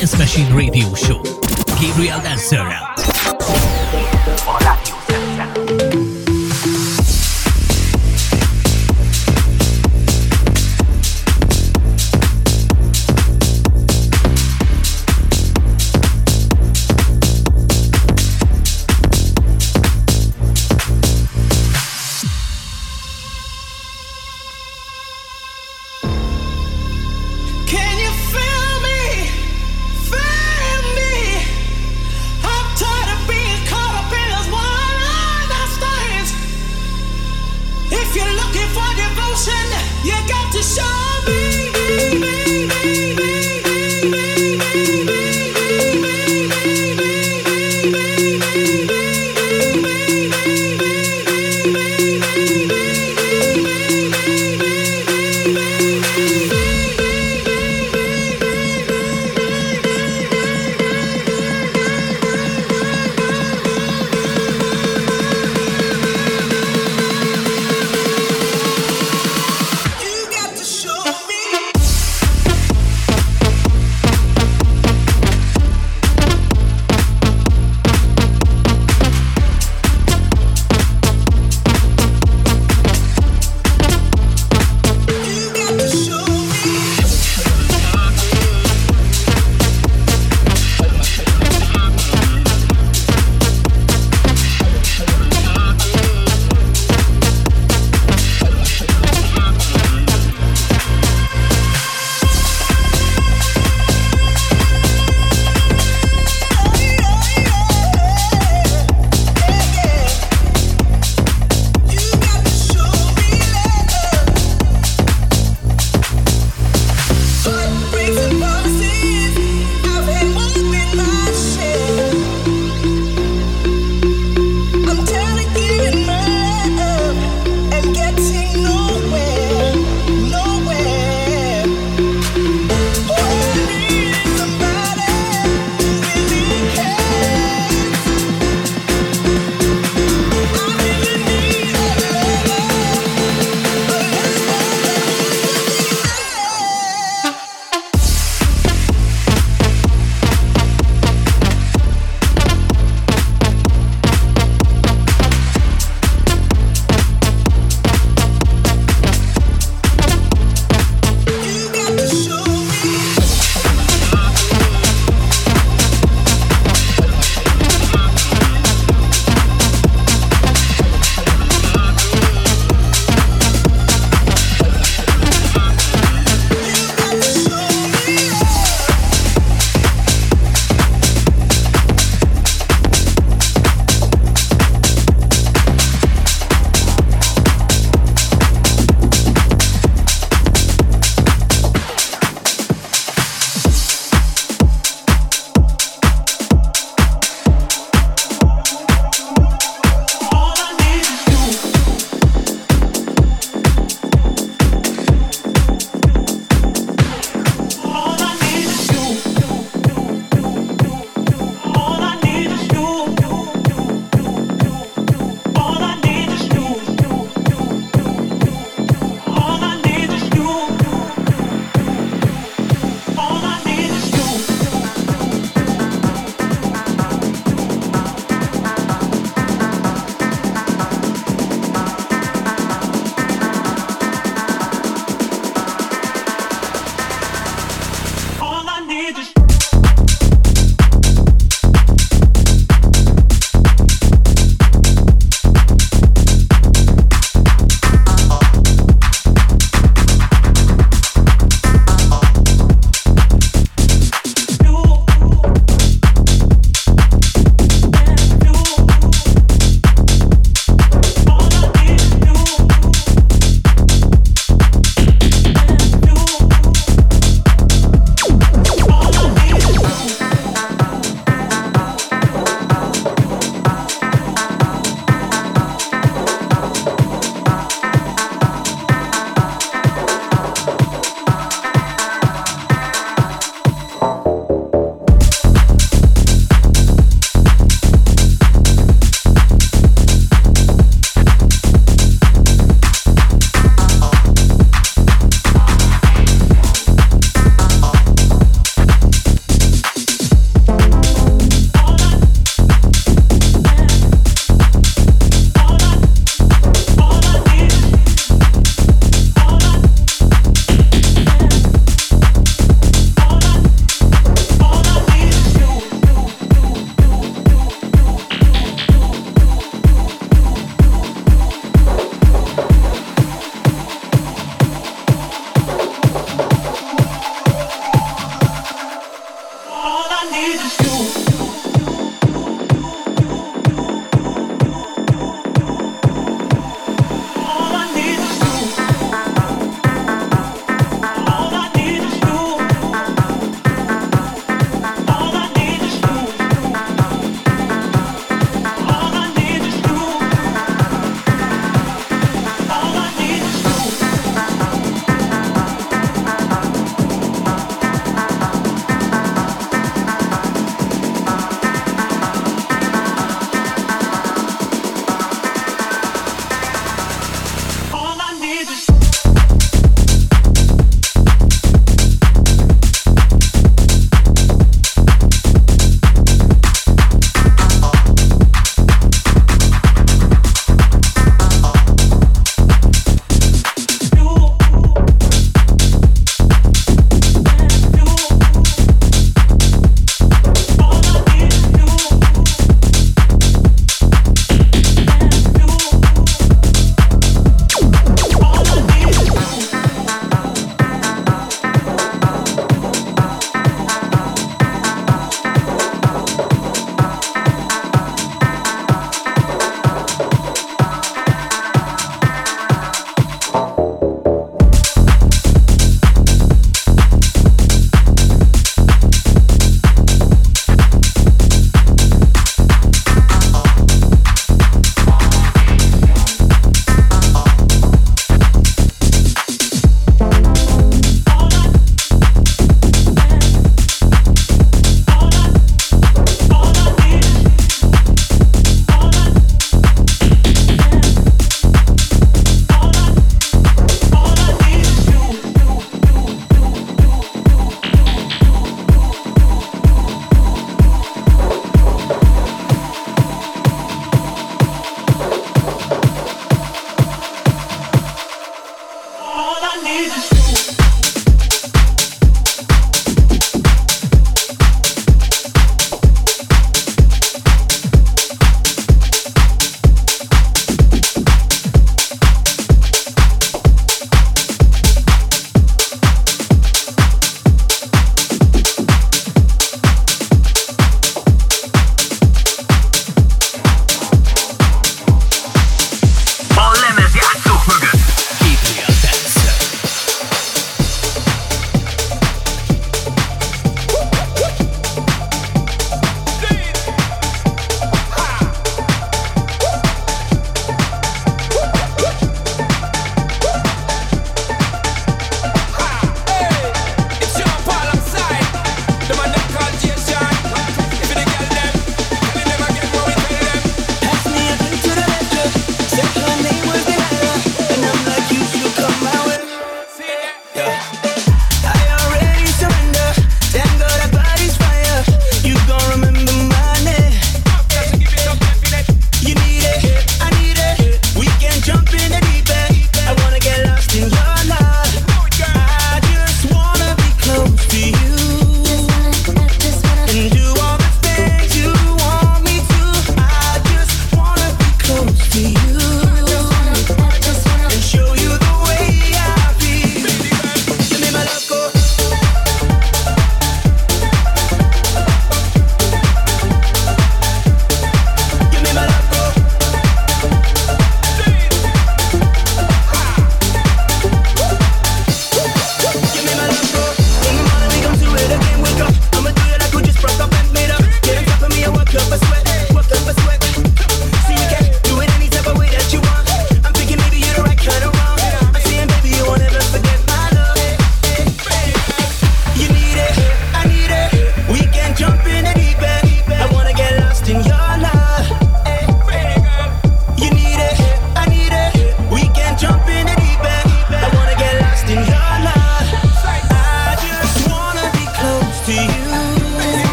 Dance Machine Radio Show. Gabriel Danzera.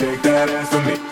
No that ass put me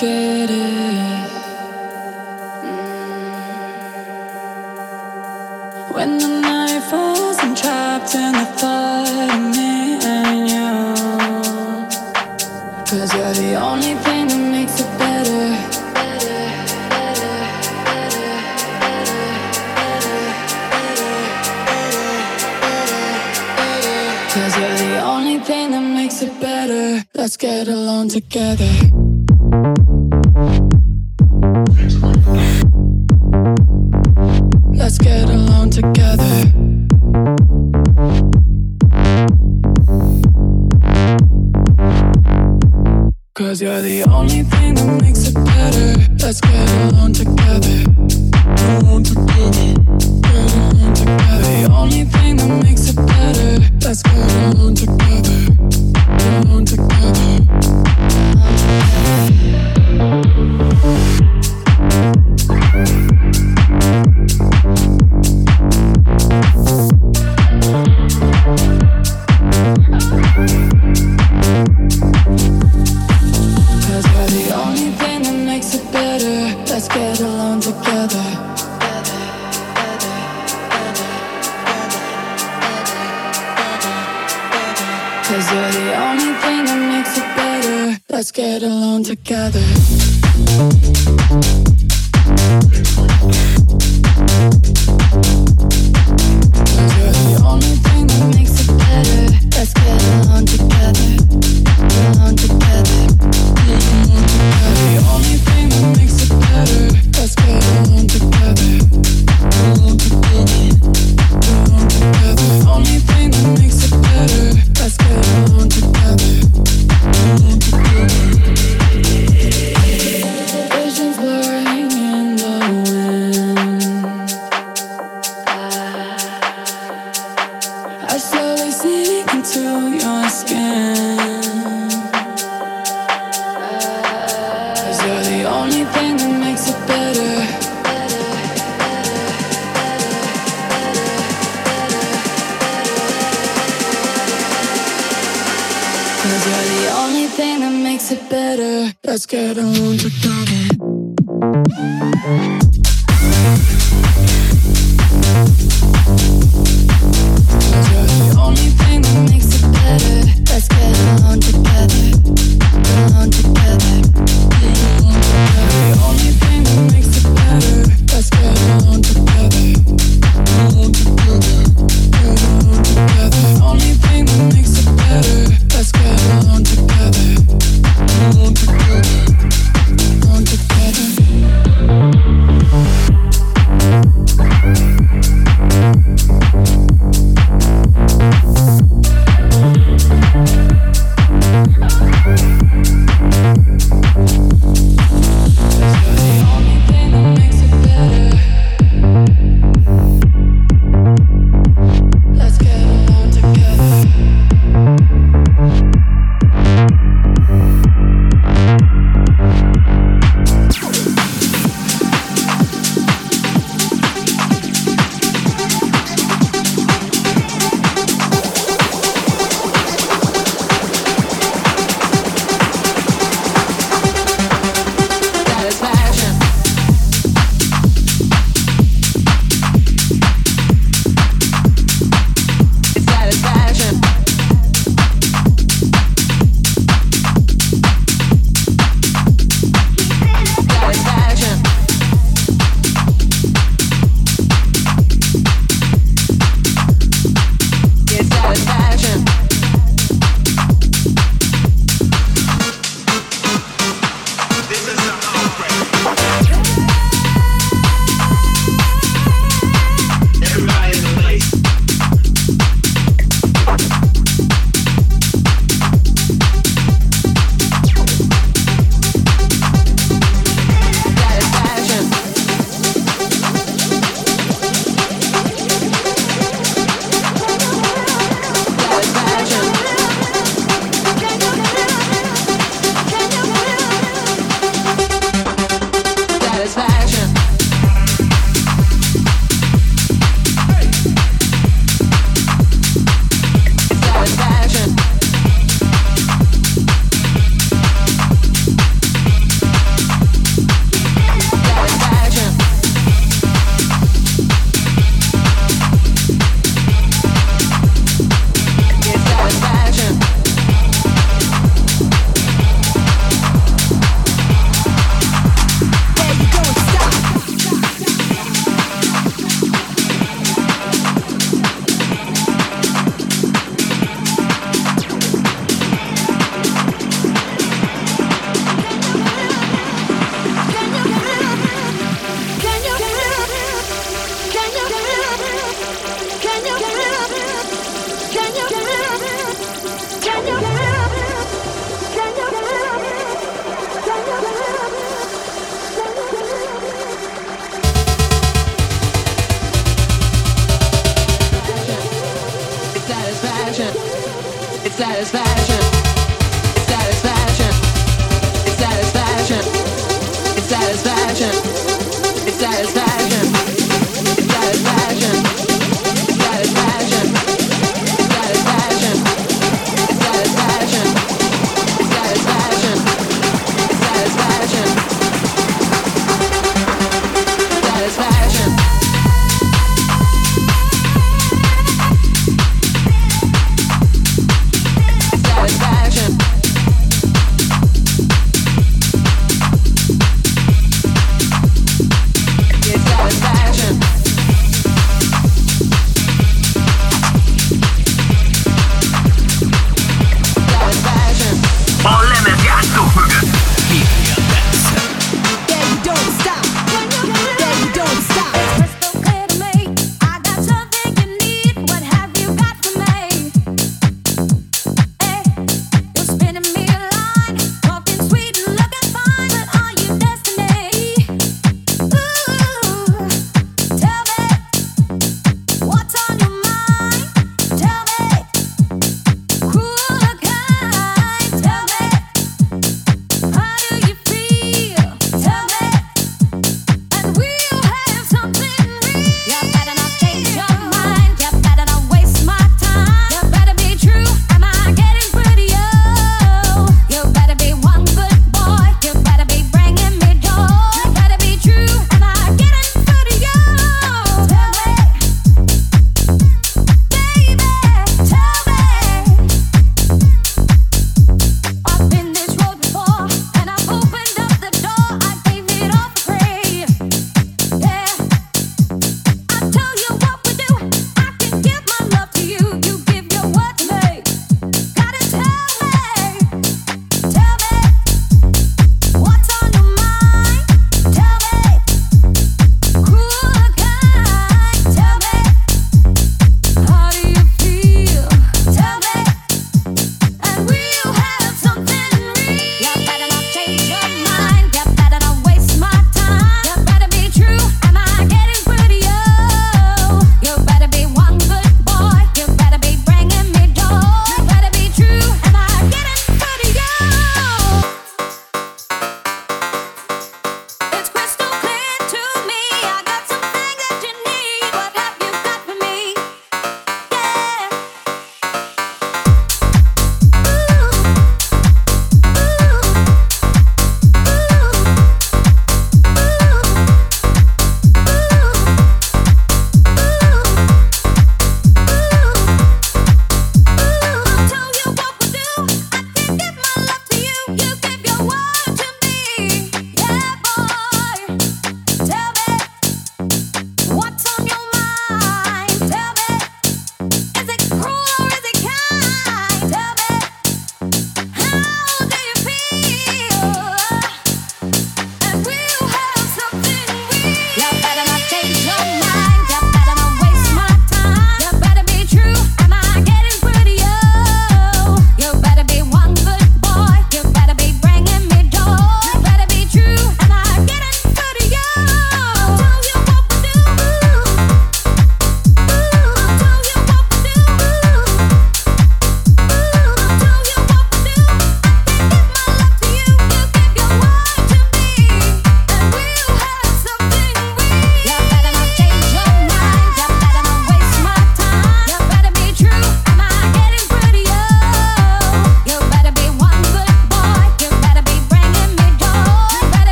get it. Mm. When the night falls, I'm trapped in the thought of me and you. Cause you're the only thing that makes it better. Cause you're the only thing that makes it better. Let's get along together.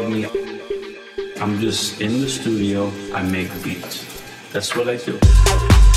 Love me. I'm just in the studio, I make beats. That's what I do.